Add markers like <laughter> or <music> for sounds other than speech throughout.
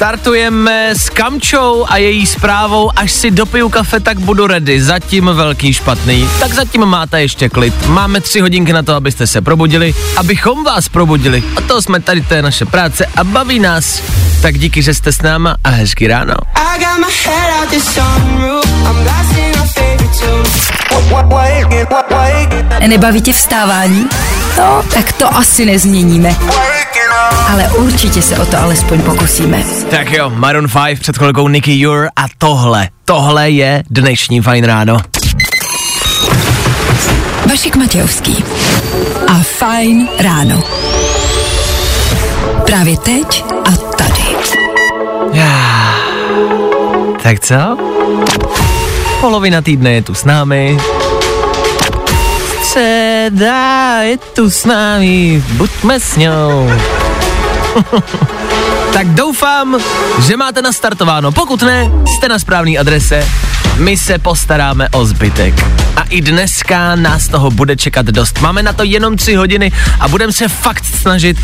Startujeme s Kamčou a její zprávou, až si dopiju kafe, tak budu ready. Zatím velký špatný. Tak zatím máte ještě klid. Máme tři hodinky na to, abyste se probudili, abychom vás probudili. A to jsme tady, to je naše práce a baví nás. Tak díky, že jste s náma a hezký ráno. Nebaví tě vstávání? No, tak to asi nezměníme. Ale určitě se o to alespoň pokusíme. Tak jo, Maroon 5 před chvilkou Nicky Jur a tohle, tohle je dnešní fajn ráno. Vašek Matějovský a Fajn ráno. Právě teď a tady. Tak co? Polovina týdne je tu s námi. Středa je tu s námi, buďme s ňou. <laughs> tak doufám, že máte nastartováno. Pokud ne, jste na správné adrese. My se postaráme o zbytek. A i dneska nás toho bude čekat dost. Máme na to jenom tři hodiny a budeme se fakt snažit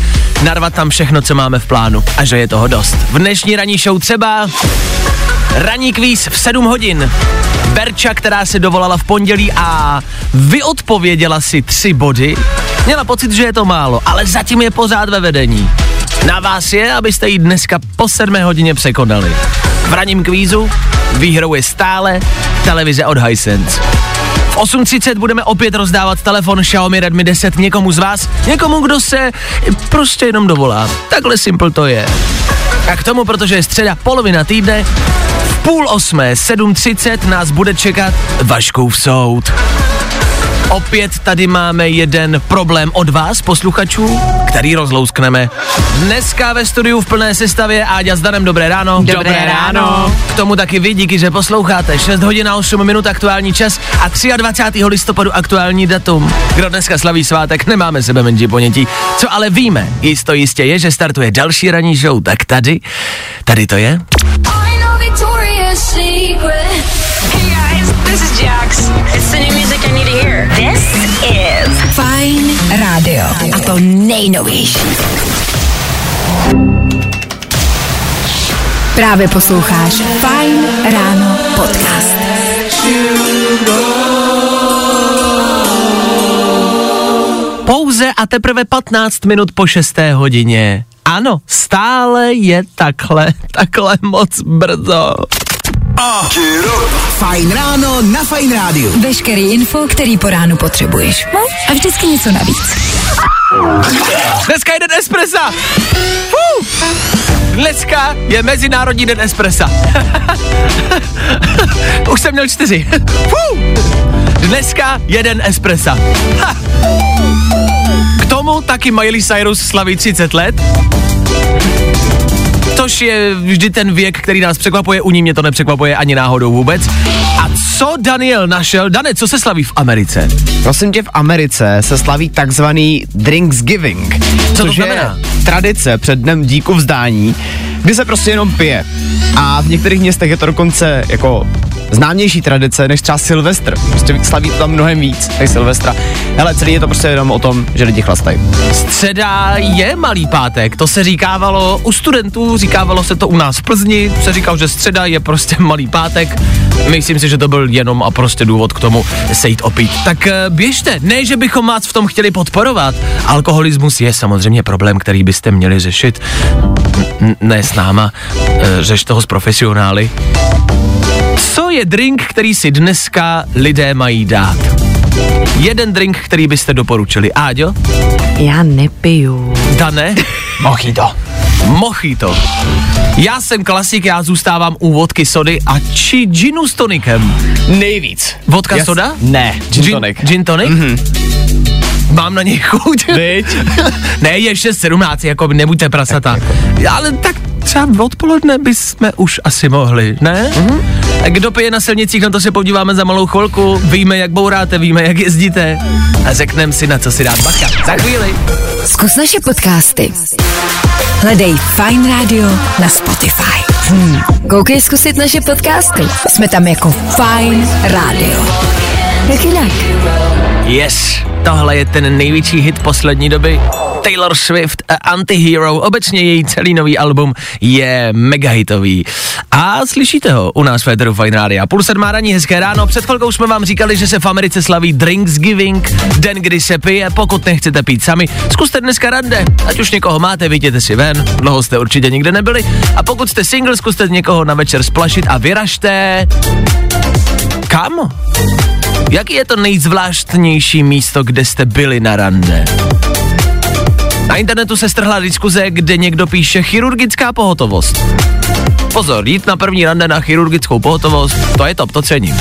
narvat tam všechno, co máme v plánu. A že je toho dost. V dnešní ranní show třeba Ranní kvíz v 7 hodin. Berča, která se dovolala v pondělí a vyodpověděla si tři body, měla pocit, že je to málo, ale zatím je pořád ve vedení. Na vás je, abyste ji dneska po 7 hodině překonali. V ranním kvízu výhrou je stále televize od Hisense. V 8.30 budeme opět rozdávat telefon Xiaomi Redmi 10 někomu z vás, někomu, kdo se prostě jenom dovolá. Takhle simple to je. A k tomu, protože je středa polovina týdne, v půl osmé, 7.30 nás bude čekat Vaškův soud. Opět tady máme jeden problém od vás, posluchačů, který rozlouskneme. Dneska ve studiu v plné sestavě Áďa s Danem, dobré ráno. Dobré ráno. K tomu taky vy, díky, že posloucháte. 6 hodin a 8 minut aktuální čas a 23. listopadu aktuální datum. Kdo dneska slaví svátek, nemáme sebe menší ponětí. Co ale víme, jisto jistě je, že startuje další ranní show, tak tady, tady to je. I know this is Jax. It's the new music I need to hear. This is Fajn rádio. A to nejnovější. Právě posloucháš Fajn ráno podcast. Pouze a teprve 15 minut po 6. hodině. Ano, stále je takhle, takhle moc brzo. Fajn ráno na Fajn rádiu. Veškerý info, který po ránu potřebuješ. No? A vždycky něco navíc. Dneska je den espressa. Fuh. Dneska je Mezinárodní den espressa. <laughs> Už jsem měl čtyři. Fuh. Dneska je den espressa. Ha. K tomu taky Miley Cyrus slaví 30 let. Což je vždy ten věk, který nás překvapuje, u ní mě to nepřekvapuje ani náhodou vůbec. A co Daniel našel? Dane, co se slaví v Americe? Prosím tě, v Americe se slaví takzvaný Drinksgiving. Co to znamená? tradice před dnem díku vzdání, kdy se prostě jenom pije. A v některých městech je to dokonce jako známější tradice než třeba Silvestr. Prostě slaví to tam mnohem víc než Silvestra. Hele, celý je to prostě jenom o tom, že lidi chlastají. Středa je malý pátek, to se říkávalo u studentů, říkávalo se to u nás v Plzni, se říkal, že středa je prostě malý pátek. Myslím si, že to byl jenom a prostě důvod k tomu se jít opít. Tak eh, běžte, ne, že bychom vás v tom chtěli podporovat. Alkoholismus je samozřejmě problém, který byste měli řešit. N- ne s náma, eh, řeš toho s profesionály. Co je drink, který si dneska lidé mají dát? Jeden drink, který byste doporučili. Áďo? Já nepiju. Dane? <laughs> Mojito. Mojito. Já jsem klasik, já zůstávám u vodky sody a či ginu s tonikem. Nejvíc. Vodka Jas- soda? Ne, gin tonic. Gin tonic? Mm-hmm. Mám na něj chuť. Viď? <laughs> ne, je 6.17, jako nebuďte prasata. Ale tak třeba odpoledne bychom už asi mohli, ne? Mm-hmm. Kdo pije na silnicích, na to se podíváme za malou chvilku. Víme, jak bouráte, víme, jak jezdíte. A řekneme si, na co si dát bacha. Za chvíli. Zkus naše podcasty. Hledej Fine Radio na Spotify. Hmm. Koukej zkusit naše podcasty. Jsme tam jako Fine Radio. Jak jinak? Yes, tohle je ten největší hit poslední doby. Taylor Swift a Antihero, obecně její celý nový album je mega hitový. A slyšíte ho u nás v Féteru Fine Radio. Půl sedmá raní, hezké ráno. Před chvilkou jsme vám říkali, že se v Americe slaví Drinksgiving, den, kdy se pije, pokud nechcete pít sami. Zkuste dneska rande, ať už někoho máte, vyjděte si ven, dlouho jste určitě nikde nebyli. A pokud jste single, zkuste někoho na večer splašit a vyražte... Kam? Jaký je to nejzvláštnější místo, kde jste byli na rande? Na internetu se strhla diskuze, kde někdo píše chirurgická pohotovost. Pozor, jít na první rande na chirurgickou pohotovost, to je top, to cením.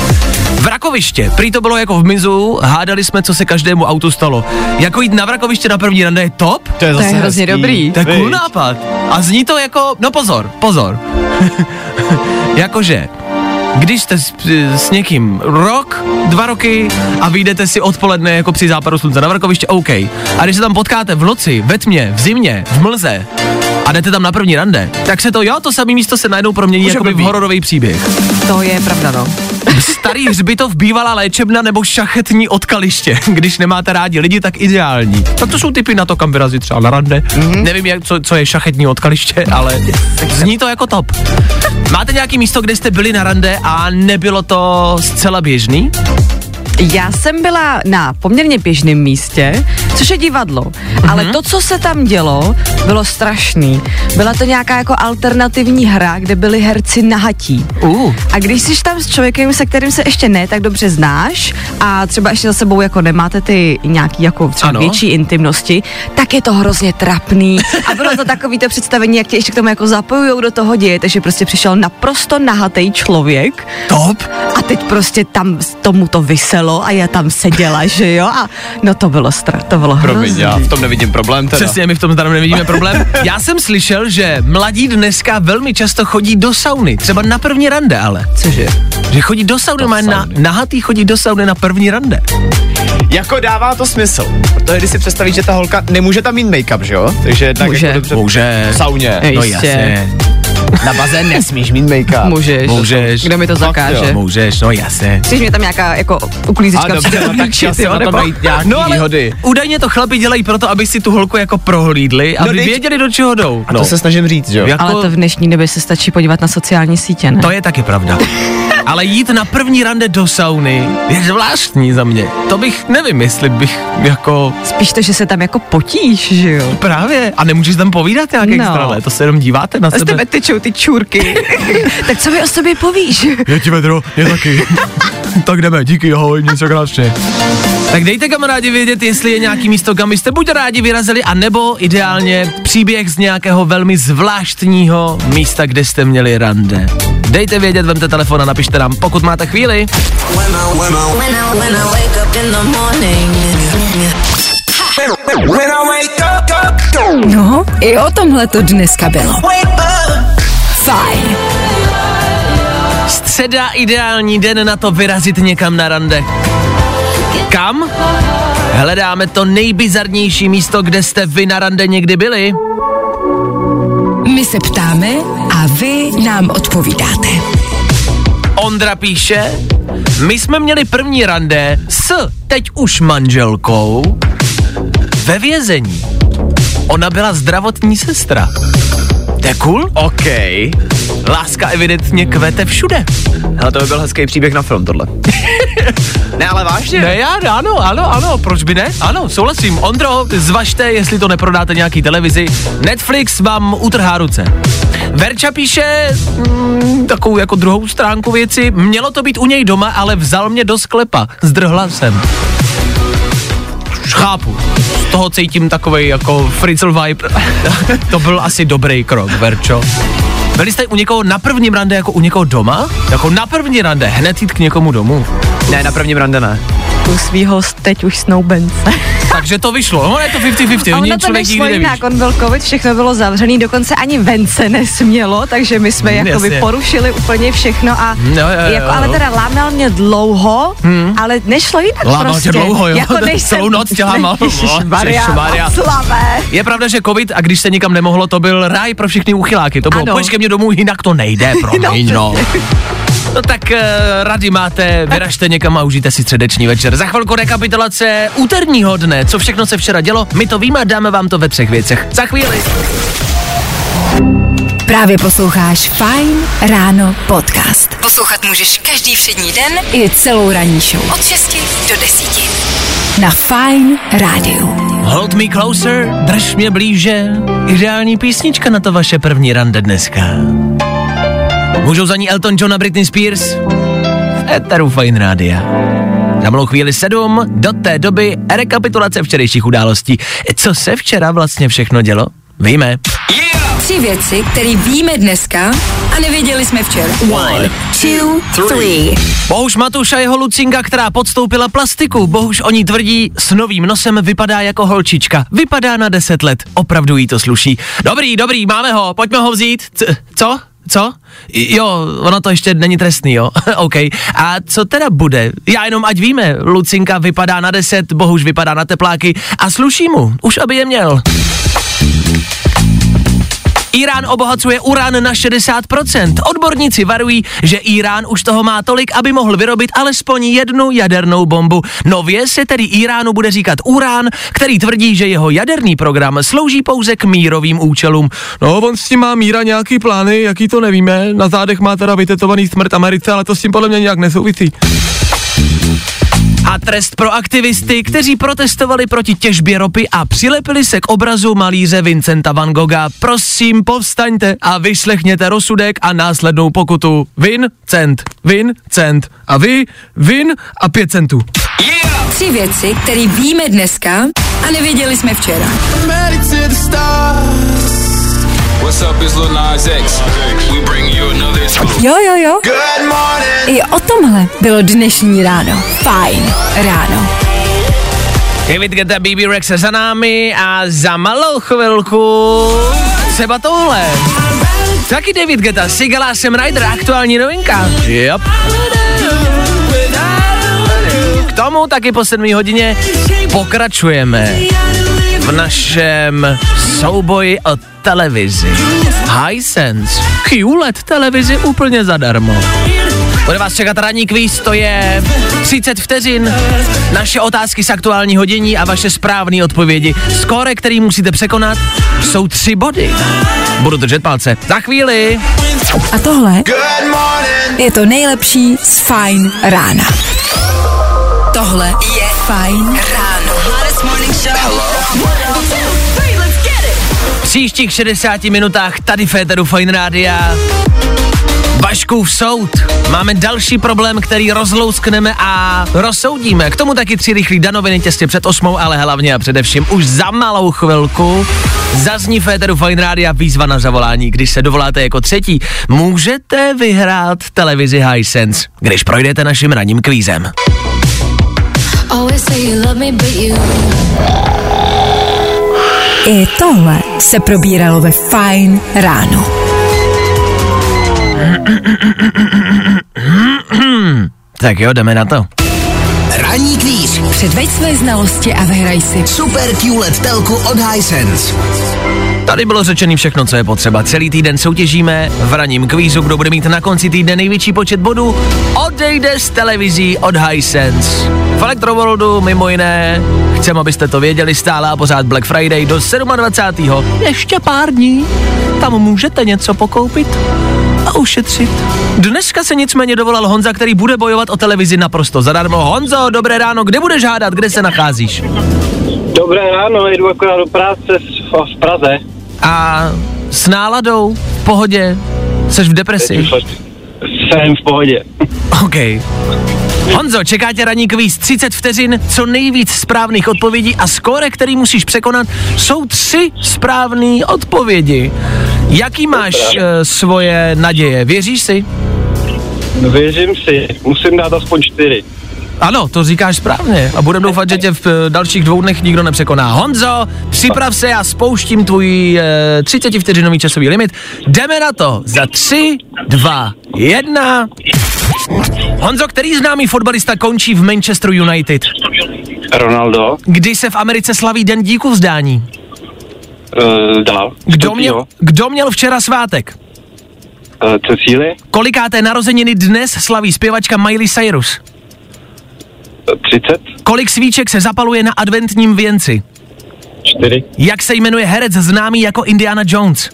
V Rakoviště, prý to bylo jako v Mizu, hádali jsme, co se každému autu stalo. Jako jít na Vrakoviště na první rande je top? To je To zase je hrozně hezký. dobrý. To je cool nápad. A zní to jako, no pozor, pozor. <laughs> Jakože, když jste s, s někým rok, dva roky a vyjdete si odpoledne jako při západu slunce na Vrkoviště, OK. A když se tam potkáte v noci, ve tmě, v zimě, v mlze a jdete tam na první rande, tak se to, jo, to samé místo se najednou promění jako v hororový příběh. To je pravda, no. Starý hřbitov, bývalá léčebna nebo šachetní odkaliště. Když nemáte rádi lidi, tak ideální. Tak to jsou typy na to, kam vyrazit třeba na rande. Mm-hmm. Nevím, jak, co, co je šachetní odkaliště, ale zní to jako top. Máte nějaký místo, kde jste byli na rande a nebylo to zcela běžný? Já jsem byla na poměrně běžném místě, což je divadlo. Mm-hmm. Ale to, co se tam dělo, bylo strašný. Byla to nějaká jako alternativní hra, kde byli herci nahatí. Uh. A když jsi tam s člověkem, se kterým se ještě ne tak dobře znáš a třeba ještě za sebou jako nemáte ty nějaký jako třeba Ano. větší intimnosti, tak je to hrozně trapný. A bylo to takový to představení, jak tě ještě k tomu jako zapojujou do toho děje, takže prostě přišel naprosto nahatý člověk Top? a teď prostě tam tomu to vyselo a já tam seděla, že jo? A no to bylo strach, to bylo Promiň, hrozný. já v tom nevidím problém teda. Přesně, my v tom tam nevidíme problém. Já jsem slyšel, že mladí dneska velmi často chodí do sauny, třeba na první rande ale. Cože? Že chodí do sauny, Do má na, nahatý chodí do sauny na první rande. Jako dává to smysl. Protože když si představíš, že ta holka nemůže tam mít make-up, že jo? Takže tak Může. jako dobře. Může. V sauně. Ej. No Jistě. jasně. Na bazén nesmíš mít make-up. Můžeš. Můžeš. Kdo mi to Fakt jo. zakáže? Můžeš, no jasně. Chceš mě tam nějaká jako A uklízečka dobře, no tak jsem <laughs> jo, na to najít nějaký No ale výhody. údajně to chlapi dělají proto, aby si tu holku jako prohlídli, aby No, věděli, do čeho jdou. A to se snažím říct, že jo? Jako- Ale to v dnešní době se stačí podívat na sociální sítě, ne? To je taky pravda. <laughs> Ale jít na první rande do sauny je zvláštní za mě. To bych, nevím, jestli bych jako Spíš to, že se tam jako potíš, že jo? právě, a nemůžeš tam povídat nějak No. extra, ale to se jenom díváte na A sebe. tebe tečou ty čůrky. <laughs> tak co mi o sobě povíš? Já ti vedro, je taky. <laughs> tak jdeme, díky, ahoj, se krásně. Tak dejte kamarádi vědět, jestli je nějaký místo, kam byste buď rádi vyrazili, anebo ideálně příběh z nějakého velmi zvláštního místa, kde jste měli rande. Dejte vědět, vemte telefon a napište nám, pokud máte chvíli. No, i o tomhle to dneska bylo. Fajn. Středa ideální den na to vyrazit někam na rande. Kam? Hledáme to nejbizarnější místo, kde jste vy na rande někdy byli. My se ptáme a vy nám odpovídáte. Ondra píše, my jsme měli první rande s teď už manželkou ve vězení. Ona byla zdravotní sestra. To je cool? OK. Láska evidentně kvete všude. Ale to by byl hezký příběh na film, tohle. <laughs> ne, ale vážně. Ne, já, ano, ano, ano, proč by ne? Ano, souhlasím. Ondro, zvažte, jestli to neprodáte nějaký televizi. Netflix vám utrhá ruce. Verča píše mm, takovou jako druhou stránku věci. Mělo to být u něj doma, ale vzal mě do sklepa. Zdrhla jsem. Chápu. Toho cítím takový jako Fritzl vibe. <laughs> to byl asi dobrý krok, Verčo. Byli jste u někoho na prvním rande jako u někoho doma? Jako na první rande, hned jít k někomu domů. Ne, na prvním rande ne. U svýho teď už snoubence. Takže to vyšlo. No, je to 50-50, A oni ono to nešlo jinak, on byl covid, všechno bylo zavřený, dokonce ani ven se nesmělo, takže my jsme Hmm, jakoby jasně. porušili úplně všechno a Jo, jo, jo, jako, ale teda lámal mě dlouho, ale nešlo jinak Lámal prostě. tě dlouho, jo? Jako než <laughs> Celou jsem- noc tě lámal. <laughs> Ježišmarja, Ježišmarja. slavé. Je pravda, že covid a když se nikam nemohlo, to byl ráj pro všechny uchyláky. To bylo, pojď ke mně domů, jinak to nejde, <laughs> promiň, no. No tak uh, rady máte, vyražte někam a užijte si středeční večer. Za chvilku rekapitulace úterního dne, co všechno se včera dělo, my to víme a dáme vám to ve třech věcech. Za chvíli. Právě posloucháš Fine Ráno podcast. Poslouchat můžeš každý všední den i celou ranní show. Od 6 do 10. Na Fine Rádiu. Hold me closer, drž mě blíže. Ideální písnička na to vaše první rande dneska. Můžou za ní Elton John a Britney Spears? V Eteru Fine Rádia. Za malou chvíli sedm, do té doby rekapitulace včerejších událostí. Co se včera vlastně všechno dělo? Víme. Tři věci, které víme dneska a nevěděli jsme včera. One, two, three. Bohuž Matuš a jeho Lucinka, která podstoupila plastiku. Bohuž oni tvrdí, s novým nosem vypadá jako holčička. Vypadá na 10 let. Opravdu jí to sluší. Dobrý, dobrý, máme ho, pojďme ho vzít. C- co? Co? Jo, ono to ještě není trestný, jo. <laughs> OK. A co teda bude? Já jenom ať víme, Lucinka vypadá na 10, Bohuž vypadá na tepláky a sluší mu, už aby je měl. Irán obohacuje uran na 60%. Odborníci varují, že Irán už toho má tolik, aby mohl vyrobit alespoň jednu jadernou bombu. Nově se tedy Iránu bude říkat urán, který tvrdí, že jeho jaderný program slouží pouze k mírovým účelům. No, on s tím má míra nějaký plány, jaký to nevíme. Na zádech má teda vytetovaný smrt Americe, ale to s tím podle mě nějak nesouvisí. A trest pro aktivisty, kteří protestovali proti těžbě ropy a přilepili se k obrazu malíře Vincenta van Gogha. Prosím, povstaňte a vyslechněte rozsudek a následnou pokutu. Vin, cent, vin, cent. A vy, vin a pět centů. Tři věci, které víme dneska a nevěděli jsme včera. Ready to the stars. What's up, it's Lil Nas X. We bring you another. Jo, jo, jo. Good morning. I o tomhle bylo dnešní ráno. Fajn ráno. David Guetta, BB Rex za námi a za malou chvilku třeba tohle. Taky David Guetta, Sigala Sam Ryder, aktuální novinka. Yep. K tomu taky po 7 hodině pokračujeme v našem souboji o televizi. Hisense, QLED televizi úplně zadarmo. Bude vás čekat ranní kvíz, to je 30 vteřin, naše otázky z aktuální hodiní a vaše správné odpovědi. Skóre, který musíte překonat, jsou tři body. Budu držet palce. Za chvíli. A tohle je to nejlepší z Fajn rána. Tohle je Fajn ráno. Příštích 60 minutách tady Féteru Fine Rádia Vaškův soud. Máme další problém, který rozlouskneme a rozsoudíme. K tomu taky tři rychlí danoviny těsně před osmou, ale hlavně a především už za malou chvilku zazní Féteru Fine Rádia výzva na zavolání. Když se dovoláte jako třetí, můžete vyhrát televizi Hisense, když projdete naším ranním kvízem. Always say you love me, but you I tohle se probíralo ve Fajn ráno. Tak jo, jdeme na to. Ranní kvíz. Předveď své znalosti a vyhraj si Super QLED telku od Hisense. Tady bylo řečený všechno, co je potřeba. Celý týden soutěžíme v ranním kvízu, kdo bude mít na konci týdne největší počet bodů, odejde z televizí od Hisense. V Electroworldu mimo jiné, chceme, abyste to věděli, stále a pořád Black Friday do 27. Ještě pár dní. Tam můžete něco pokoupit a ušetřit. Dneska se nicméně dovolal Honza, který bude bojovat o televizi naprosto zadarmo. Honzo, dobré ráno, kde budeš hádat, kde se nacházíš? Dobré ráno, jdu akorát do práce v, v Praze. A s náladou, v pohodě, seš v depresi? Jsem v pohodě. OK. Honzo, čeká tě ranní kvíz 30 vteřin, co nejvíc správných odpovědí a skóre, který musíš překonat, jsou tři správné odpovědi. Jaký máš uh, svoje naděje? Věříš si? Věřím si, musím dát aspoň čtyři. Ano, to říkáš správně a budeme doufat, že tě v eh, dalších dvou dnech nikdo nepřekoná. Honzo, připrav se, já spouštím tvůj eh, 30 vteřinový časový limit. Jdeme na to za 3, 2, 1. Honzo, který známý fotbalista končí v Manchester United? Ronaldo, Kdy se v Americe slaví Den díku vzdání? uh, dál. Kdo měl, kdo měl včera svátek? Uh, Cecílie, Kolikáté narozeniny dnes slaví zpěvačka Miley Cyrus? Uh, 30, Kolik svíček se zapaluje na adventním věnci? 4, Jak se jmenuje herec známý jako Indiana Jones?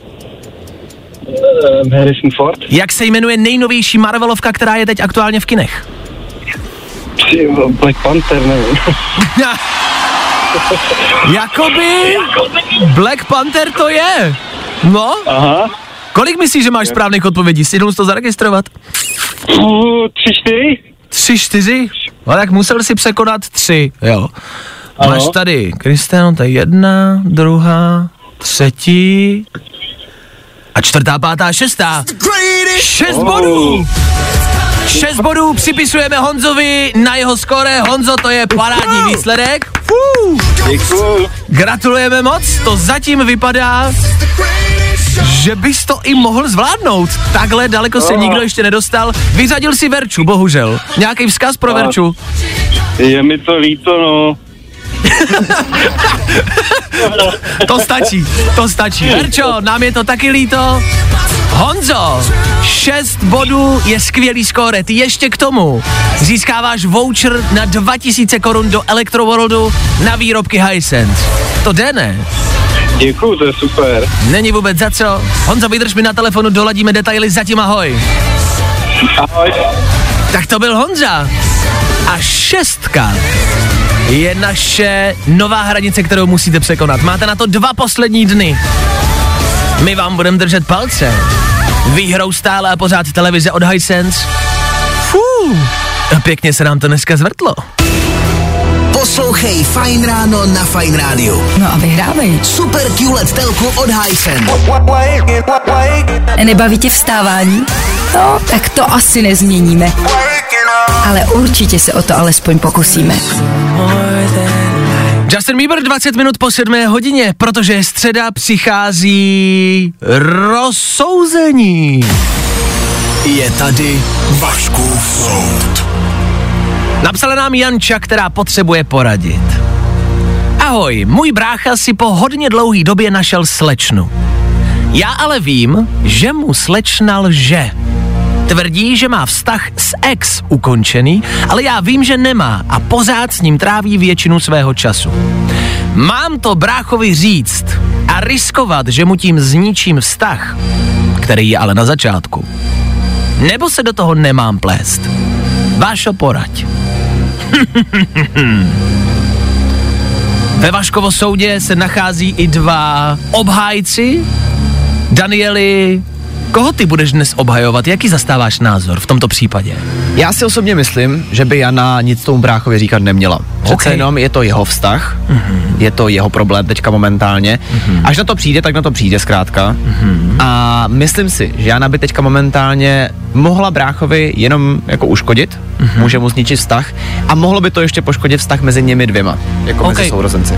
uh, Harrison Ford, Jak se jmenuje nejnovější Marvelovka, která je teď aktuálně v kinech? Black Panther, nevím. <laughs> Jakoby Black Panther to je. No, Aha, kolik myslíš, že máš správných odpovědí? Stihnul jsi to zaregistrovat? uh, 3, 4, Tři, čtyři? No tak musel si překonat tři, jo. Ano. Máš tady, Kristiano, to je jedna, druhá, třetí a čtvrtá, pátá, šestá. Šest bodů! Šest bodů připisujeme Honzovi na jeho skore. Honzo, to je parádní výsledek. Děkuju. Gratulujeme moc, to zatím vypadá, že bys to i mohl zvládnout. Takhle daleko se nikdo ještě nedostal. Vyřadil si Verču, bohužel. Nějaký vzkaz pro Verču? Je mi to líto, no. <laughs> To stačí, to stačí. Verčo, nám je to taky líto. Honzo, 6 bodů je skvělý skóre. Ty ještě k tomu získáváš voucher na 2000 korun do Electroworldu na výrobky Hisense. To jde, ne? Děkuju, to je super. Není vůbec za co. Honzo, vydrž mi na telefonu, doladíme detaily, zatím ahoj. Ahoj. Tak to byl Honza. A šestka je naše nová hranice, kterou musíte překonat. Máte na to dva poslední dny. My vám budeme držet palce. Výhrou stále a pořád televize od Hisense. Fú, a pěkně se nám to dneska zvrtlo. Poslouchej Fine Ráno na Fine Radio. No a vyhrávej. Super QLED telku od Hisense. Nebaví tě vstávání? No, tak to asi nezměníme. Ale určitě se o to alespoň pokusíme. Justin Bieber 20 minut po 7 hodině, protože je středa, přichází rozsouzení. Je tady Vaškův soud. Napsala nám Janča, která potřebuje poradit. Ahoj, můj brácha si po hodně dlouhý době našel slečnu. Já ale vím, že mu slečna lže. Tvrdí, že má vztah s ex ukončený, ale já vím, že nemá a pořád s ním tráví většinu svého času. Mám to bráchovi říct a riskovat, že mu tím zničím vztah, který je ale na začátku. Nebo se do toho nemám plést. Vášo poraď. Ve Vaškovo soudě se nachází i dva obhájci. Danieli, koho ty budeš dnes obhajovat? Jaký zastáváš názor v tomto případě? Já si osobně myslím, že by Jana nic tomu bráchovi říkat neměla. Přece Okay. jenom je to jeho vztah, mm-hmm. je to jeho problém teďka momentálně. Mm-hmm. Až na to přijde, tak na to přijde zkrátka. Mm-hmm. A myslím si, že Jana by teďka momentálně mohla bráchovi jenom jako uškodit, mm-hmm. může mu zničit vztah a mohlo by to ještě poškodit vztah mezi nimi dvěma, jako Okay. mezi sourozenci.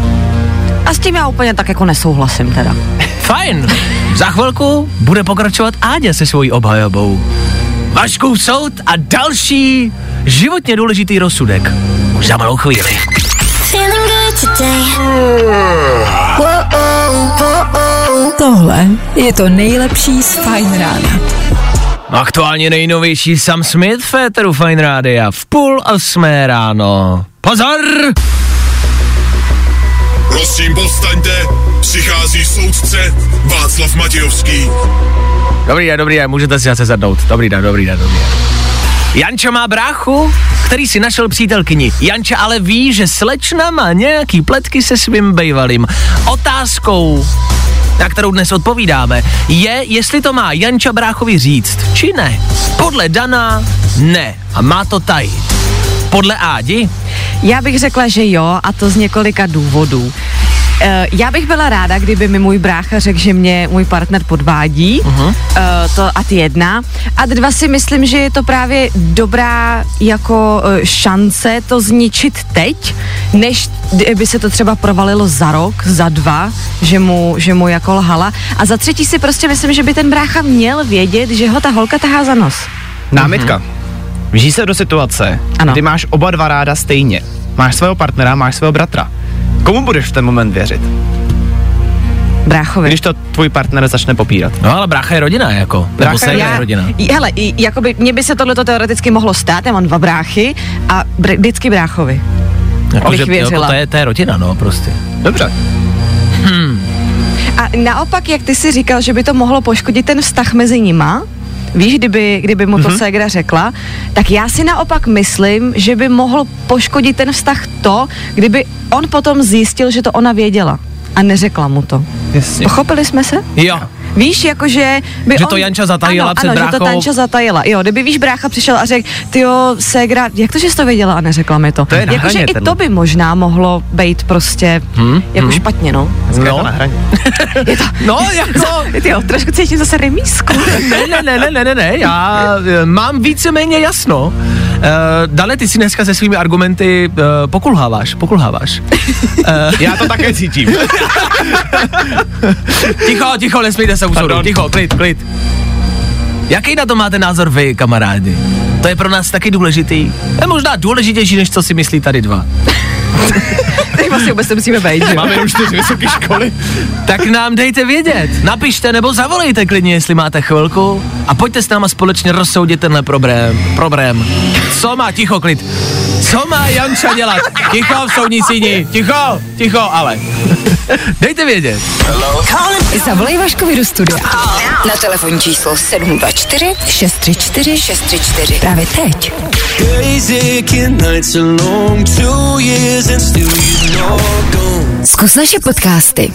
A s tím já úplně tak jako nesouhlasím teda. Fajn. Za chvilku bude pokračovat Áďa se svojí obhajobou. Vaškův soud a další životně důležitý rozsudek. Už za malou chvíli. Tohle je to nejlepší z Fine Rána. Aktuálně nejnovější Sam Smith v éteru Fine Rádia v půl osmé ráno. Pozor! Prosím, povstaňte, přichází soudce Václav Matějovský. Dobrý den, dobrý den, můžete si zase zadnout. Dobrý den, dobrý den, dobrý den. Janča má bráchu, který si našel přítelkyni. Janča ale ví, že slečna má nějaký pletky se svým bejvalým. Otázkou, na kterou dnes odpovídáme, je, jestli to má Janča bráchovi říct, či ne. Podle Dana ne. A má to tajit. Podle Ádi? Já bych řekla, že jo, a to z několika důvodů. Uh, já bych byla ráda, kdyby mi můj brácha řekl, že mě můj partner podvádí. Uh-huh. Uh, to a ty jedna. A dva si myslím, že je to právě dobrá jako uh, šance to zničit teď, než by se to třeba provalilo za rok, za dva, že mu, že mu jako lhala. A za třetí si prostě myslím, že by ten brácha měl vědět, že ho ta holka tahá za nos. Námitka. Vžij se do situace, Ano. kdy máš oba dva ráda stejně. Máš svého partnera, máš svého bratra. Komu budeš v ten moment věřit? Bráchovi. Když to tvůj partner začne popírat. No ale brácha je rodina, jako. Nebo Brácha ségra je- je rodina. Hele, i- jakoby, mně by se tohle teoreticky mohlo stát, já mám dva bráchy a br- vždycky bráchovi. Jako, bych že, věřila. jako to, je, to je rodina, no, prostě. Dobře. A naopak, jak ty si říkal, že by to mohlo poškodit ten vztah mezi nima, víš, kdyby, kdyby mu to mm-hmm. ségra řekla, tak já si naopak myslím, že by mohl poškodit ten vztah to, kdyby on potom zjistil, že to ona věděla a neřekla mu to. Jasně. Pochopili jsme se? Jo. Víš, jakože by Že on... to Janča zatajila ano, před ano, že to bráchou. Janča zatajila. Jo, kdyby víš, brácha přišel a řekl, ty jo, ségra, jak to, že jsi to věděla a neřekla mi to? To je na Jakože hraně i tenhle. to by možná mohlo být prostě Hmm? jako špatně, no. Dneska je No. to na hraně. <laughs> Je to, <laughs> No, jako... <laughs> ty jo, trošku cítím zase remísku. ne, ne, ne, ne, ne, ne, ne, já eh, mám víceméně jasno. Uh, Dale, ty si dneska se svými argumenty uh, pokulháváš, pokulháváš. Já to také cítím. Ticho, ticho, nesmíte se u soudu, Pardon. ticho, klid, klid. Jaký na to máte názor vy, kamarádi? To je pro nás taky důležitý. Je možná důležitější, než co si myslí tady dva. <laughs> Vlastně vůbec nemusíme být, že? Máme jenom čtyři vysoké školy. Tak nám dejte vědět. Napište nebo zavolejte klidně, jestli máte chvilku. A pojďte s náma společně rozsoudit tenhle problém. problém. Co má, ticho, klid. Co má Janča dělat? Ticho v soudní síni. Ticho, ticho, ale. Dejte vědět. Zavolej Vaškovi do studia. Na telefonní číslo 724 634 634. Právě teď. Zkus naše podcasty.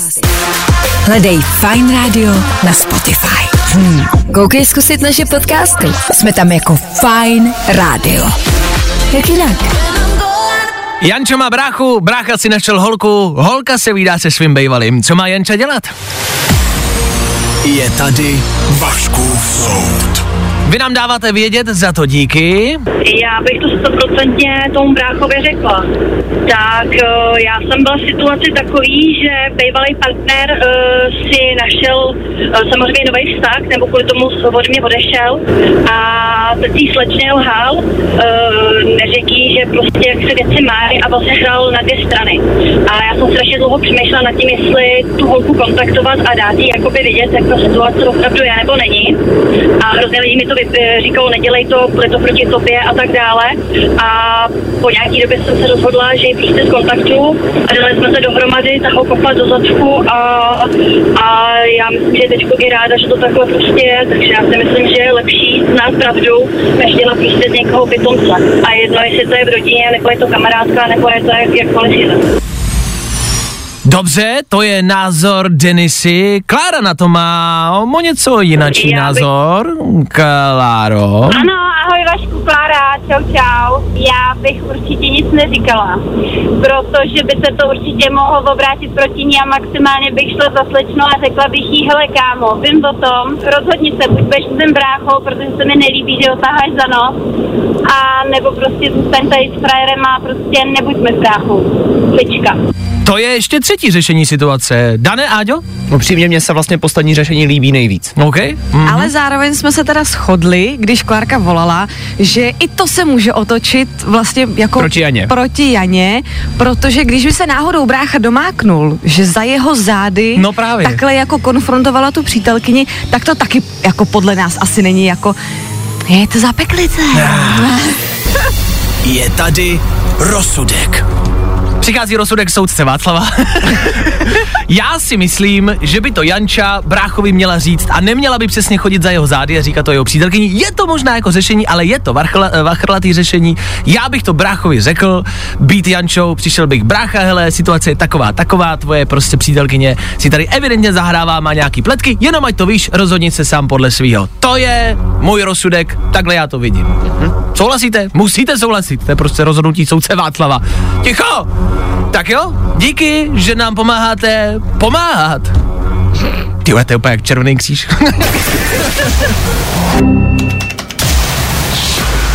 Hledej Fine Radio na Spotify. Hmm. Koukej zkusit naše podcasty. Jsme tam jako Fine Radio. Jak jinak? Janča má bráchu, brácha si našel holku, holka se vydá se svým bejvalým. Co má Janča dělat? Je tady Vaškův soud. Vy nám dáváte vědět, za to díky. Já bych to stoprocentně tomu bráchovi řekla. Tak eh, já jsem byla v situaci takový, že bývalý partner uh, si našel uh, samozřejmě nový vztah, nebo kvůli tomu od mě odešel a teď jí slečně lhal, uh, neřekl že prostě jak se věci mají a vlastně hrál na dvě strany. A já jsem strašně dlouho přemýšlela nad tím, jestli tu holku kontaktovat a dát jí jakoby vidět, jak ta situace opravdu je nebo není. A hrozně mi to říkalo, nedělej to, bude to proti tobě a tak dále. A po nějaký době jsem se rozhodla, že ji prostě skontaktuju a dali jsme se dohromady, ta ho kopla do zadku a, a já myslím, že teď je ráda, že to takhle prostě je, takže já si myslím, že je lepší znát pravdu, než dělat prostě z někoho pitomce. A jedno, jestli to je v rodině, nebo je to kamarádka, nebo je to jak, jakkoliv jinak. Dobře, to je názor Denisy. Klára na to má o něco jinačí Já bych- názor. Kláro. Ano, ahoj Vašku, Klára, čau čau. Já bych určitě nic neříkala, protože by se to určitě mohlo obrátit proti ní a maximálně bych šla za slečnou a řekla bych jí, hele kámo, vím o tom, rozhodni se, buď budeš s tím bráchou, protože se mi nelíbí, že ho taháš za nos, a nebo prostě zůstaň tady s frajerem a prostě nebuďme s bráchou. Klička. To je ještě třetí řešení situace. Dané, Áďo? Upřímně mně se vlastně poslední řešení líbí nejvíc. OK. Mm. Ale zároveň jsme se teda shodli, když Klárka volala, že i to se může otočit vlastně jako Proti Janě. proti Janě, protože když by se náhodou brácha domáknul, že za jeho zády No právě. takhle jako konfrontovala tu přítelkyni, tak to taky jako podle nás asi není jako je to zapeklice. Je tady rozsudek. Přichází rozsudek soudce Václava. <laughs> Já si myslím, že by to Janča bráchovi měla říct a neměla by přesně chodit za jeho zády a říkat to jeho přítelkyni. Je to možná jako řešení, ale je to varchla, eh, vachrlatý řešení. Já bych to bráchovi řekl, být Jančou, přišel bych brácha, hele, situace je taková, taková, tvoje prostě přítelkyně si tady evidentně zahrává, má nějaký pletky, jenom ať to víš, rozhodni se sám podle svého. To je můj rozsudek, takhle já to vidím. Hm? Souhlasíte? Musíte souhlasit, to je prostě rozhodnutí soudce Václava. Ticho! Tak jo, díky, že nám pomáháte pomáhat. Ty to je úplně jak červený kříž. <laughs>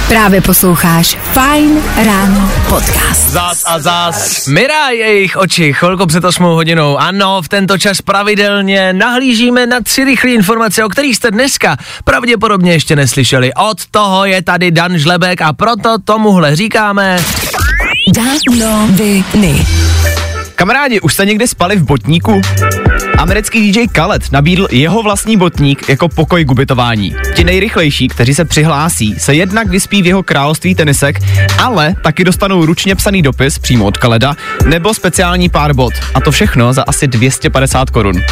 Právě posloucháš Fine Ráno podcast. Zás a zás. Mirá jejich oči, chvilku před 8 hodinou. Ano, v tento čas pravidelně nahlížíme na tři rychlé informace, o kterých jste dneska pravděpodobně ještě neslyšeli. Od toho je tady Dan Žlebek a proto tomuhle říkáme... Danoviny. Kamarádi, už jste někdy spali v botníku? Americký DJ Khaled nabídl jeho vlastní botník jako pokoj k ubytování. Ti nejrychlejší, kteří se přihlásí, se jednak vyspí v jeho království tenisek, ale taky dostanou ručně psaný dopis přímo od Khaleda nebo speciální pár bot. A to všechno za asi 250 korun.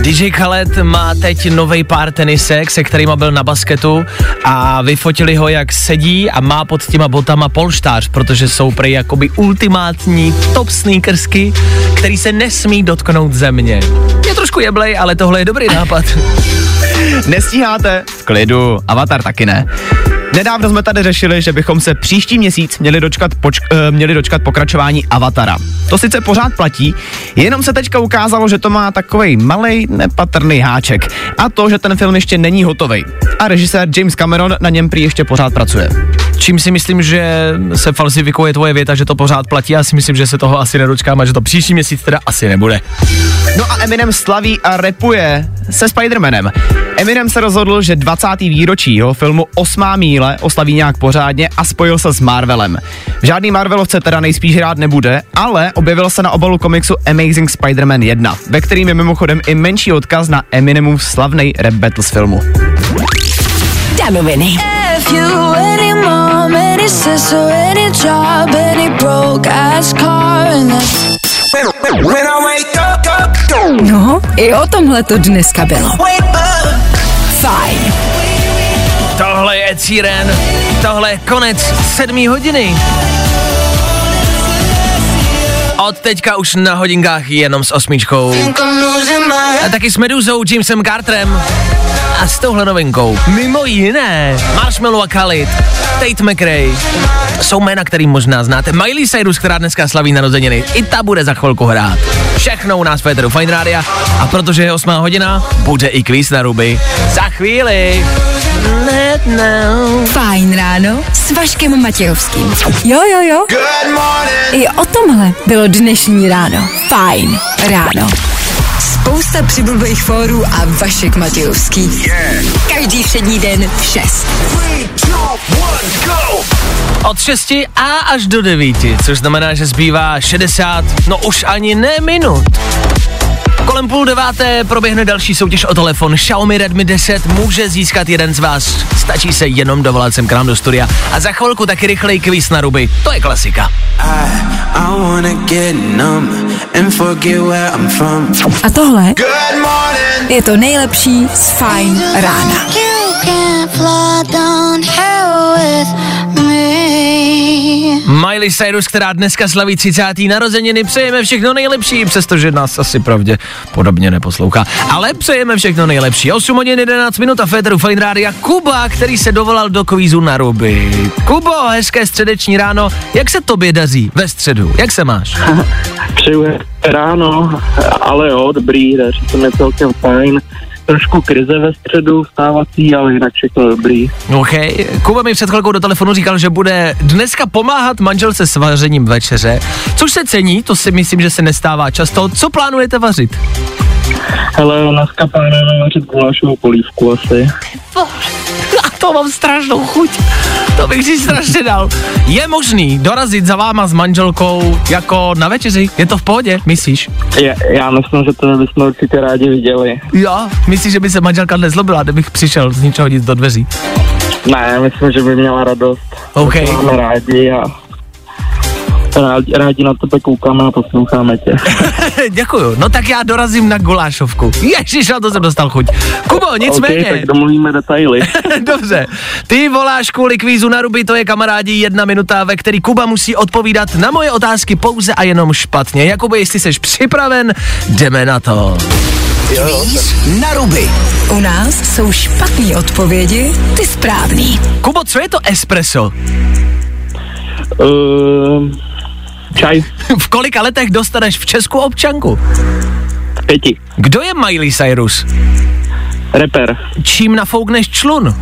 DJ Khaled má teď nový pár tenisek, se kterýma byl na basketu a vyfotili ho, jak sedí a má pod těma botama polštář, protože jsou prej jakoby ultimátní top sneakersky, který se nesmí dotknout země. Je trošku jeblej, ale tohle je dobrý nápad. Nestíháte? V klidu, Avatar taky ne. Nedávno jsme tady řešili, že bychom se příští měsíc měli dočkat, poč- uh, měli dočkat pokračování Avatara. To sice pořád platí, jenom se teďka ukázalo, že to má takový malý nepatrný háček. A to, že ten film ještě není hotový. A režisér James Cameron na něm prý ještě pořád pracuje. Čím si myslím, že se falsifikuje tvoje věta, že to pořád platí, já si myslím, že se toho asi nedočkám a že to příští měsíc teda asi nebude. No a Eminem slaví a repuje se Spidermanem. Eminem se rozhodl, že 20. výročí jeho filmu Osmá míle oslaví nějak pořádně a spojil se s Marvelem. Žádný Marvelovce teda nejspíš rád nebude, ale objevil se na obalu komiksu Amazing Spider-Man 1, ve kterým je mimochodem i menší odkaz na Eminemův slavný rap battle z filmu. Danoviny. If you any any sister, any job, any broke ass car, and that's No, i o tomhle to dneska bylo. Fajn. Tohle je Ed Sheeran, tohle je konec sedmý hodiny. Od teďka už na hodinkách jenom s osmičkou. A taky s Meduzou, Jamesem Carterem a s touhle novinkou. Mimo jiné, Marshmallow a Khalid, Tate McRae. Jsou jména, který možná znáte. Miley Cyrus, která dneska slaví narozeniny. I ta bude za chvilku hrát. Všechno u nás v Féteru Fine Rádia. A protože je 8 hodina, bude i kvíz na ruby. Za chvíli. Fajn ráno s Vaškem Matějovským. Jo, jo, jo. I o tomhle bylo dnešní ráno. Fajn ráno. Spousta přibulbých fórů a Vašek Matějovský. Každý všední den v 6. Od 6 a až do 9, což znamená, že zbývá 60, no už ani ne minut. Kolem půl deváté proběhne další soutěž o telefon Xiaomi Redmi 10 může získat jeden z vás. Stačí se jenom dovolat sem k nám do studia a za chvilku taky rychlej kvíz na ruby. To je klasika. A tohle je to nejlepší z Fajn rána. Miley Cyrus, která dneska slaví 30. narozeniny, přejeme všechno nejlepší, přestože nás asi pravdě podobně neposlouchá. Ale přejeme všechno nejlepší. 8 hodin 11 minut a Féteru Fine Rádia Kuba, který se dovolal do kvízu na ruby. Kubo, hezké středeční ráno. Jak se tobě daří ve středu? Jak se máš? <laughs> Přeju ráno, ale jo, dobrý, daří se mi celkem fajn. Trošku krize ve středu vstávací, ale jinak všechno dobrý. OK. Kuba mi před chvilkou do telefonu říkal, že bude dneska pomáhat manželce s vařením večeře, což se cení, to si myslím, že se nestává často. Co plánujete vařit? Hele, dneska plánujeme vařit gulášovou polívku asi. A to mám strašnou chuť. To bych si strašně dal. Je možný dorazit za váma s manželkou jako na večeři? Je to v pohodě, myslíš? Je, já myslím, že to bychom určitě rádi viděli. Jo, myslíš, že by se manželka nezlobila, kdybych přišel z ničeho nic do dveří? Ne, myslím, že by měla radost. OK. Máme rádi a rádi, rádi na tebe koukáme a posloucháme tě. <laughs> Děkuju. No tak já dorazím na gulášovku. Ježiš, na to jsem dostal chuť. Kubo, nicméně. OK, tak domluvíme detaily. <laughs> Dobře. Ty voláš kvůli kvízu na ruby, to je kamarádi jedna minuta, ve který Kuba musí odpovídat na moje otázky pouze a jenom špatně. Jakoby, jestli jsi připraven, jdeme na to. Kvíz na ruby. U nás jsou špatné odpovědi, ty správný. Kubo, co je to espresso? Uh, Čaj. V kolika letech dostaneš v Česku občanku? Pěti. Kdo je Miley Cyrus? Reper. Čím nafoukneš člun?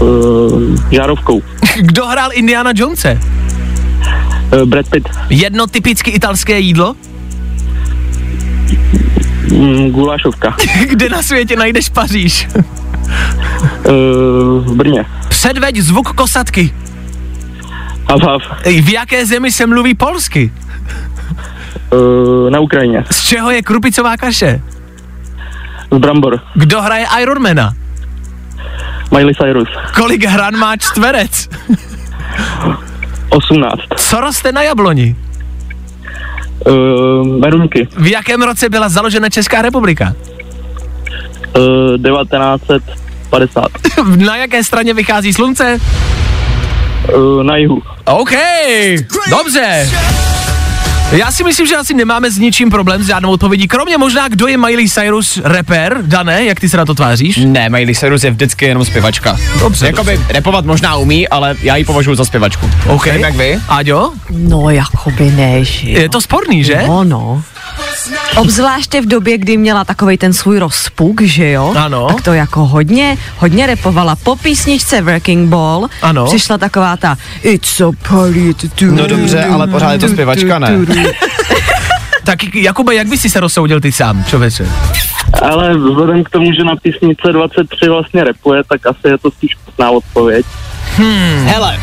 Uh, žárovkou. <laughs> Kdo hrál Indiana Jonese? Uh, Brad Pitt. Jedno typicky italské jídlo? Mm, gulášovka. <laughs> Kde na světě najdeš Paříž? Uh, v Brně. Předveď zvuk kosatky. Hav, hav. V jaké zemi se mluví polsky? Uh, na Ukrajině. Z čeho je krupicová kaše? Z Brambor. Kdo hraje Ironmana? Miley Cyrus. Kolik hran má čtverec? 18. Co roste na jabloni? Uh, merunky. V jakém roce byla založena Česká republika? Uh, <laughs> 1950. Na jaké straně vychází slunce? Uh, na jihu. OK, dobře. Já si myslím, že asi nemáme s ničím problém s žádnou odpovědí, kromě možná, kdo je Miley Cyrus rapper, Dané, jak ty se na to tváříš? Ne, Miley Cyrus je vždycky jenom zpěvačka. Dobře, Jakoby repovat možná umí, ale já ji považuji za zpěvačku. OK. Nevím, jak vy? Aďo? No, jakoby ne, že jo. Je to sporný, že? No, no. Obzvláště v době, kdy měla takovej ten svůj rozpuk, že jo? Ano. Tak to jako hodně, hodně repovala. Po písničce Working Ball Ano. přišla taková ta It's so party to do, No dobře, ale pořád je to zpěvačka, ne? <laughs> Tak Jakube, jak bys si se rozsoudil ty sám, člověče? Ale vzhledem k tomu, že na písnice 23 vlastně repuje, tak asi je to spíš špatná odpověď. Hmm. Hele,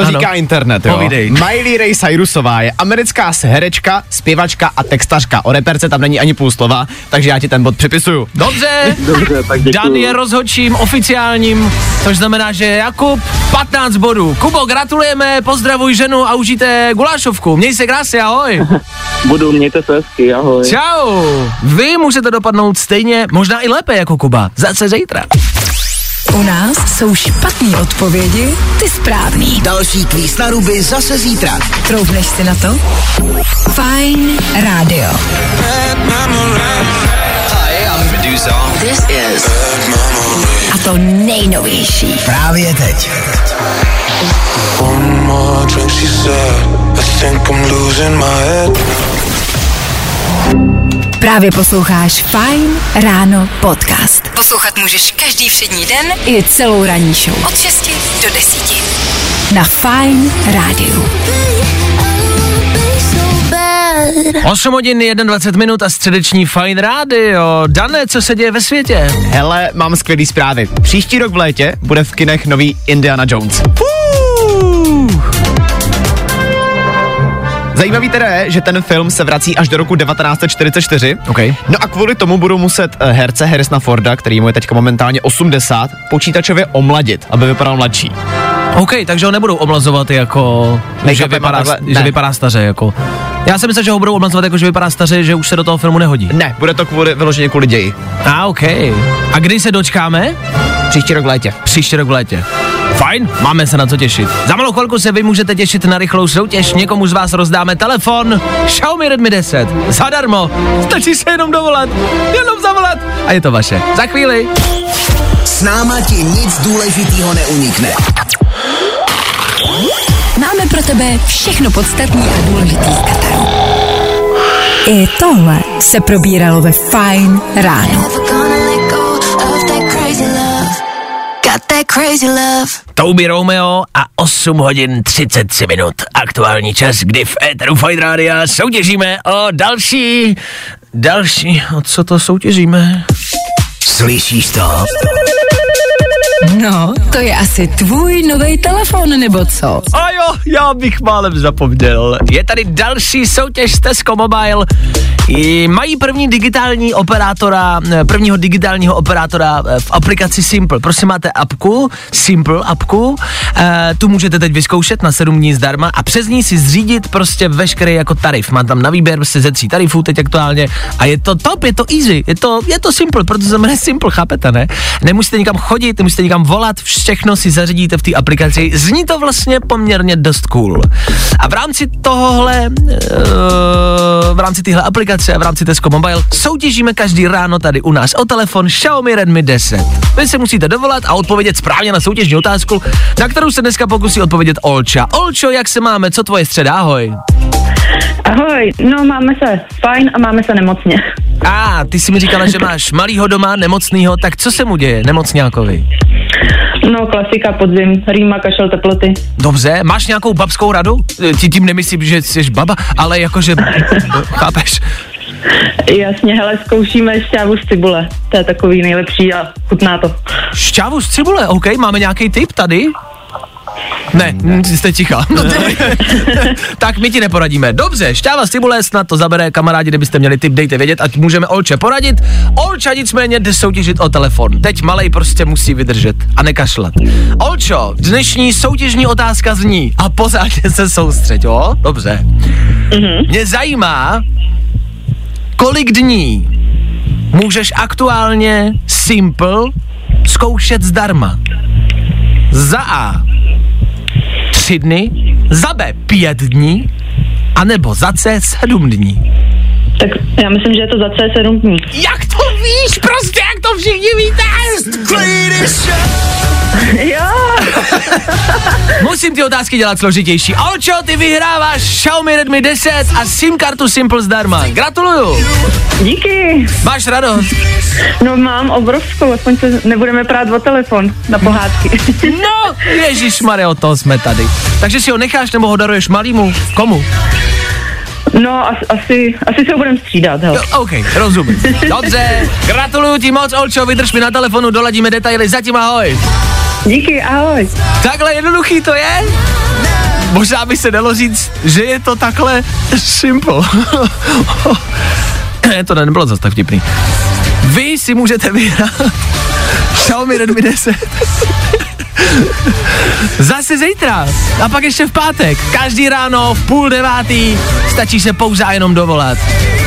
co Ano. říká internet, jo? Povídej. Miley Ray Cyrusová je americká herečka, zpěvačka a textařka. O reperce tam není ani půl slova, takže já ti ten bod připisuju. Dobře, Dobře, tak děkuju. Dan je rozhodčím oficiálním, což znamená, že Jakub 15 bodů. Kubo, gratulujeme, pozdravuj ženu a užijte gulášovku. Měj se krásně, ahoj. <laughs> Budu, mějte se hezky, ahoj. Čau. Vy můžete dopadnout stejně, možná i lépe jako Kuba. Zase zítra. U nás jsou špatné odpovědi, ty správný. Další kvíz na ruby zase zítra. Troufneš si na to? Fajn rádio. Hi, I'm Medusa. This is A to nejnovější. Právě teď. One more drink, she said. I think I'm losing my head. Právě posloucháš Fajn ráno podcast. Poslouchat můžeš každý všední den i celou ranní show. Od 6 do 10. Na Fajn rádiu. 8 hodin, 21 minut a středeční Fine Radio. Dané, co se děje ve světě? Hele, mám skvělý zprávy. Příští rok v létě bude v kinech nový Indiana Jones. Zajímavý teda je, že ten film se vrací až do roku 1944. Okay. No a kvůli tomu budou muset eh, herce Harrisona Forda, který mu je teďka momentálně 80, počítačově omladit, aby vypadal mladší. OK, takže ho nebudou omlazovat jako, že vypadá, takhle, že vypadá staře, jako. Já jsem myslel, že ho budou omlazovat jako, že vypadá staře, že už se do toho filmu nehodí. Ne, bude to kvůli, vyloženě kvůli ději. A, OK. A kdy se dočkáme? Příští rok v létě. Příští rok v létě. Fajn, máme se na co těšit. Za malou chvilku se vy můžete těšit na rychlou soutěž. Někomu z vás rozdáme telefon Xiaomi Redmi 10. Zadarmo. Stačí se jenom dovolat. Jenom zavolat. A je to vaše. Za chvíli. S náma ti nic důležitýho neunikne. Máme pro tebe všechno podstatné a důležité z Kataru. I tohle se probíralo ve Fajn ráno. Touby Romeo a 8 hodin 33 minut. Aktuální čas, kdy v Eteru Fight Rádia soutěžíme o další, další, o co to soutěžíme? Slyšíš to? No, to je asi tvůj nový telefon, nebo co? A jo, já bych málem zapomněl. Je tady další soutěž z Tesco Mobile. I mají první digitální operátora, eh, prvního digitálního operátora eh, v aplikaci Simple. Prosím, máte apku, Simple apku, e, tu můžete teď vyzkoušet na 7 dní zdarma a přes ní si zřídit prostě veškerý jako tarif. Má tam na výběr prostě ze tří tarifů teď aktuálně a je to top, je to easy, je to, je to Simple, protože se jmenuje Simple, chápete, ne? Nemusíte nikam chodit, nemusíte nikam kam volat, všechno si zařídíte v té aplikaci. Zní to vlastně poměrně dost cool. A v rámci tohohle, uh, v rámci téhle aplikace a v rámci Tesco Mobile soutěžíme každý ráno tady u nás o telefon Xiaomi Redmi 10. Vy se musíte dovolat a odpovědět správně na soutěžní otázku, na kterou se dneska pokusí odpovědět Olča. Olčo, jak se máme? Co tvoje středa? Ahoj. Ahoj, no máme se fajn a máme se nemocně. A, ty jsi mi říkala, že máš malýho doma, nemocnýho, tak co se mu děje, nemocňákovi? No klasika podzim, rýma, kašel, teploty. Dobře, máš nějakou babskou radu? Ti tím nemyslím, že jsi baba, ale jakože, <laughs> chápeš? Jasně, hele, zkoušíme šťávu z cibule. To je takový nejlepší a chutná to. Šťávu z cibule, OK, máme nějaký tip tady? Ne, ne. jste ticha. No <laughs> tak my ti neporadíme. Dobře, šťáva z cibule snad to zabere, kamarádi, kdybyste měli tip, dejte vědět, ať můžeme Olče poradit. Olča nicméně jde soutěžit o telefon. Teď malej prostě musí vydržet a nekašlat. Olčo, dnešní soutěžní otázka zní a pořádně se soustřeď, jo? Dobře. Mm-hmm. Mě zajímá, kolik dní můžeš aktuálně Simple zkoušet zdarma. Za A tři dny, za B pět dní, anebo za C sedm dní. Tak já myslím, že je to za C sedm dní. Jak to víš? Prostě jak to všichni víte? <laughs> jo. <laughs> Musím ty otázky dělat složitější. Olčo, ty vyhráváš Xiaomi Redmi 10 a SIM kartu Simple zdarma. Gratuluju. Díky. Máš radost? No mám obrovskou, aspoň se nebudeme prát o telefon na pohádky. <laughs> no, Ježíš Maria, od toho jsme tady. Takže si ho necháš nebo ho daruješ malýmu? Komu? No, as, asi, asi se ho budeme střídat, hele. Jo, OK, rozumím. <laughs> Dobře, gratuluju ti moc, Olčo, vydrž mi na telefonu, doladíme detaily, zatím ahoj. Díky, ahoj. Takhle jednoduchý to je? Možná by se dalo říct, že je to takhle simple. <laughs> to nebylo zase tak vtipný. Vy si můžete vyhrát <laughs> Xiaomi Redmi 10. Zase zítra a pak ještě v pátek. Každý ráno v půl devátý stačí se pouze a jenom dovolat.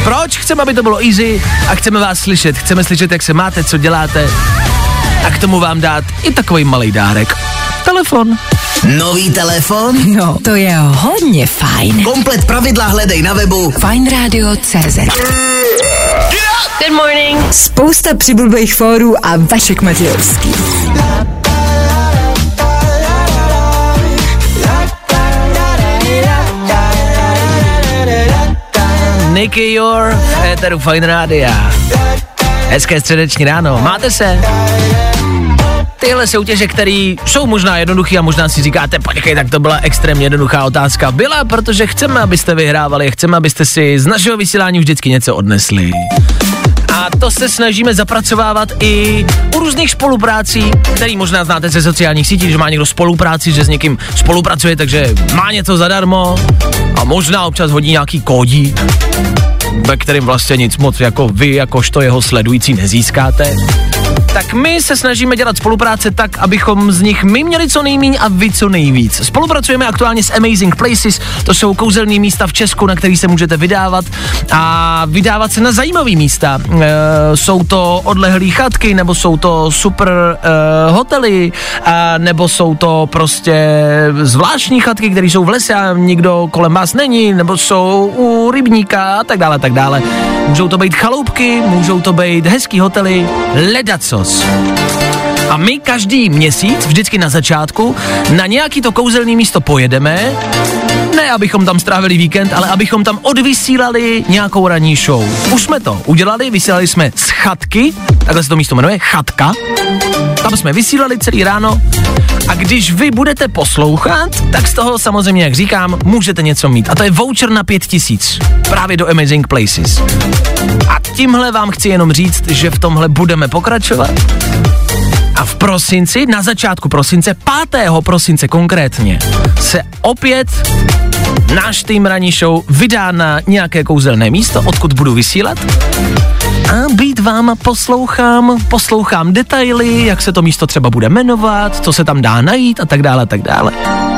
Proč? Chceme, aby to bylo easy a chceme vás slyšet. Chceme slyšet, jak se máte, co děláte a k tomu vám dát i takový malý dárek. Telefon. Nový telefon? No, to je hodně fajn. Komplet pravidla hledej na webu Fajnradio.cz Good morning. Spousta přibulbých fórů a Vašek Matějovský. Nicky Your v éteru Fine Rádia. Hezké středeční ráno. Máte se? Tyhle soutěže, které jsou možná jednoduché a možná si říkáte, počkej, tak to byla extrémně jednoduchá otázka. Byla, protože chceme, abyste vyhrávali, chceme, abyste si z našeho vysílání vždycky něco odnesli. To se snažíme zapracovávat i u různých spoluprácí, který možná znáte ze sociálních sítí, že má někdo spolupráci, že s někým spolupracuje, takže má něco zadarmo a možná občas hodí nějaký kódí, ve kterým vlastně nic moc jako vy, jakožto jeho sledující nezískáte. Tak my se snažíme dělat spolupráce tak, abychom z nich my měli co nejméně a vy co nejvíc. Spolupracujeme aktuálně s Amazing Places, to jsou kouzelní místa v Česku, na který se můžete vydávat a vydávat se na zajímavé místa. E, jsou to odlehlé chatky, nebo jsou to super e, hotely, a nebo jsou to prostě zvláštní chatky, které jsou v lese a nikdo kolem vás není, nebo jsou u rybníka a tak dále, tak dále. Můžou to být chaloupky, můžou to být hezký hotely, ledacos. A my každý měsíc, vždycky na začátku, na nějaký to kouzelný místo pojedeme, ne abychom tam strávili víkend, ale abychom tam odvysílali nějakou ranní show. Už jsme to udělali, vysílali jsme z chatky, takhle se to místo jmenuje, chatka. Tam jsme vysílali celý ráno a když vy budete poslouchat, tak z toho samozřejmě, jak říkám, můžete něco mít. A to je voucher na pět tisíc. Právě do Amazing Places. A tímhle vám chci jenom říct, že v tomhle budeme pokračovat. A v prosinci, na začátku prosince, 5. prosince konkrétně, se opět náš tým Ranní Show vydá na nějaké kouzelné místo, odkud budu vysílat. A být vám poslouchám, poslouchám detaily, jak se to místo třeba bude jmenovat, co se tam dá najít a tak dále, a tak dále.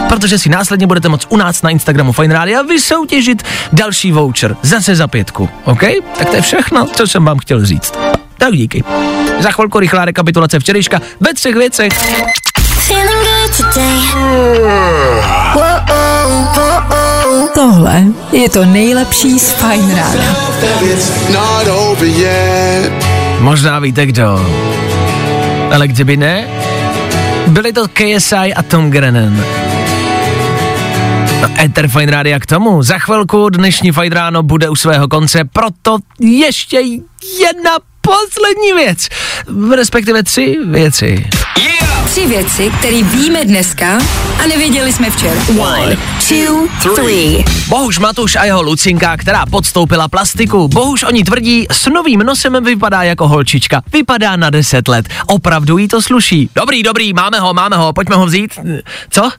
Protože si následně budete moct u nás na Instagramu Fine Radio vysoutěžit další voucher, zase za pětku, OK? Tak to je všechno, co jsem vám chtěl říct. Tak díky. Za chvilku rychlá rekapitulace včerejška ve třech věcech. Tohle je to nejlepší z Fajn rána. Možná víte kdo. Ale kdyby ne, byli to KSI a Tom Grennan. No, Ether Fine Rádia k tomu. Za chvilku dnešní Fine Ráno bude u svého konce, proto ještě jedna poslední věc. Respektive tři věci. Tři věci, které víme dneska a nevěděli jsme včera. One, two, three. Bohuž Matuš a jeho Lucinka, která podstoupila plastiku. Bohuž oni tvrdí, s novým nosem vypadá jako holčička. Vypadá na 10 let. Opravdu jí to sluší. Dobrý, dobrý, máme ho, máme ho, pojďme ho vzít. Co?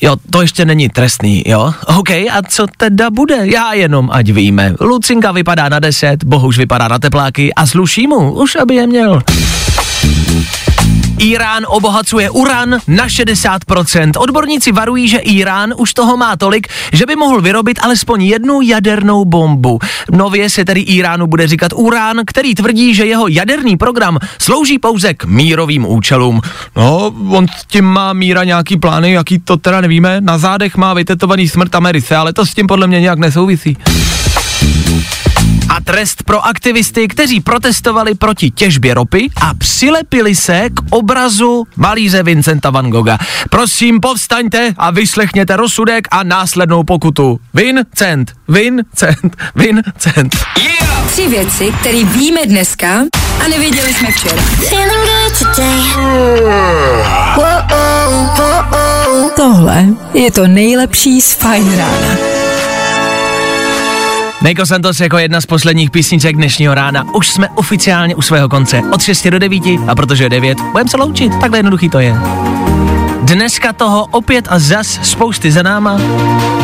Jo, to ještě není trestný, jo? OK, a co teda bude? Já jenom, ať víme. Lucinka vypadá na 10, Bohuž vypadá na tepláky a sluší mu, už aby je měl. Irán obohacuje uran na 60%. Odborníci varují, že Irán už toho má tolik, že by mohl vyrobit alespoň jednu jadernou bombu. Nově se tedy Iránu bude říkat urán, který tvrdí, že jeho jaderný program slouží pouze k mírovým účelům. No, on s tím má míra nějaký plány, jaký to teda nevíme. Na zádech má vytetovaný smrt Americe, ale to s tím podle mě nějak nesouvisí. A trest pro aktivisty, kteří protestovali proti těžbě ropy a přilepili se k obrazu malíře Vincenta van Gogha. Prosím, povstaňte a vyslechněte rozsudek a následnou pokutu. Vincent, Vincent, Vincent. Yeah! Tři věci, které víme dneska a nevěděli jsme včera. Tohle je to nejlepší z Fajn rána. Nejko Santos jako jedna z posledních písniček dnešního rána. Už jsme oficiálně u svého konce. Od 6 do 9 a protože je 9, budeme se loučit. Takhle jednoduchý to je. Dneska toho opět a zas spousty za náma.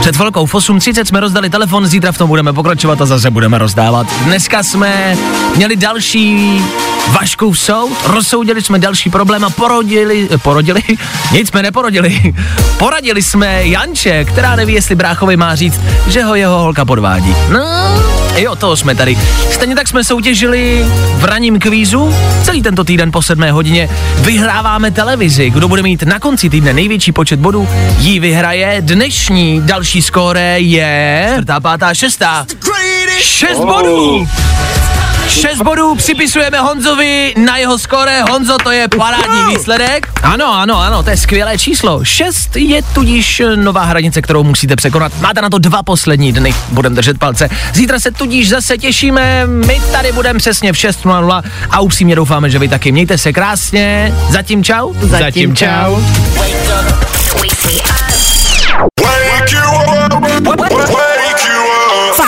Před chvilkou v 8.30 jsme rozdali telefon, zítra v tom budeme pokračovat a zase budeme rozdávat. Dneska jsme měli další Vaškův soud, rozsoudili jsme další problém a porodili, porodili? <laughs> Nic jsme neporodili. <laughs> Poradili jsme Janče, která neví, jestli bráchovi má říct, že ho jeho holka podvádí. No, jo, toho jsme tady. Stejně tak jsme soutěžili v raním kvízu. Celý tento týden po 7 hodině vyhráváme televizi. Kdo bude mít na konci týdne největší počet bodů, jí vyhraje. Dnešní další skóre je... Čtvrtá, pátá, šestá. Šest bodů! Šest bodů připisujeme Honzovi na jeho skore. Honzo, to je parádní výsledek. Ano, ano, ano, to je skvělé číslo. Šest je tudíž nová hranice, kterou musíte překonat. Máte na to dva poslední dny, budeme držet palce. Zítra se tudíž zase těšíme, my tady budeme přesně v 6.00 a upřímně doufáme, že vy taky. Mějte se krásně. Zatím čau. Zatím čau.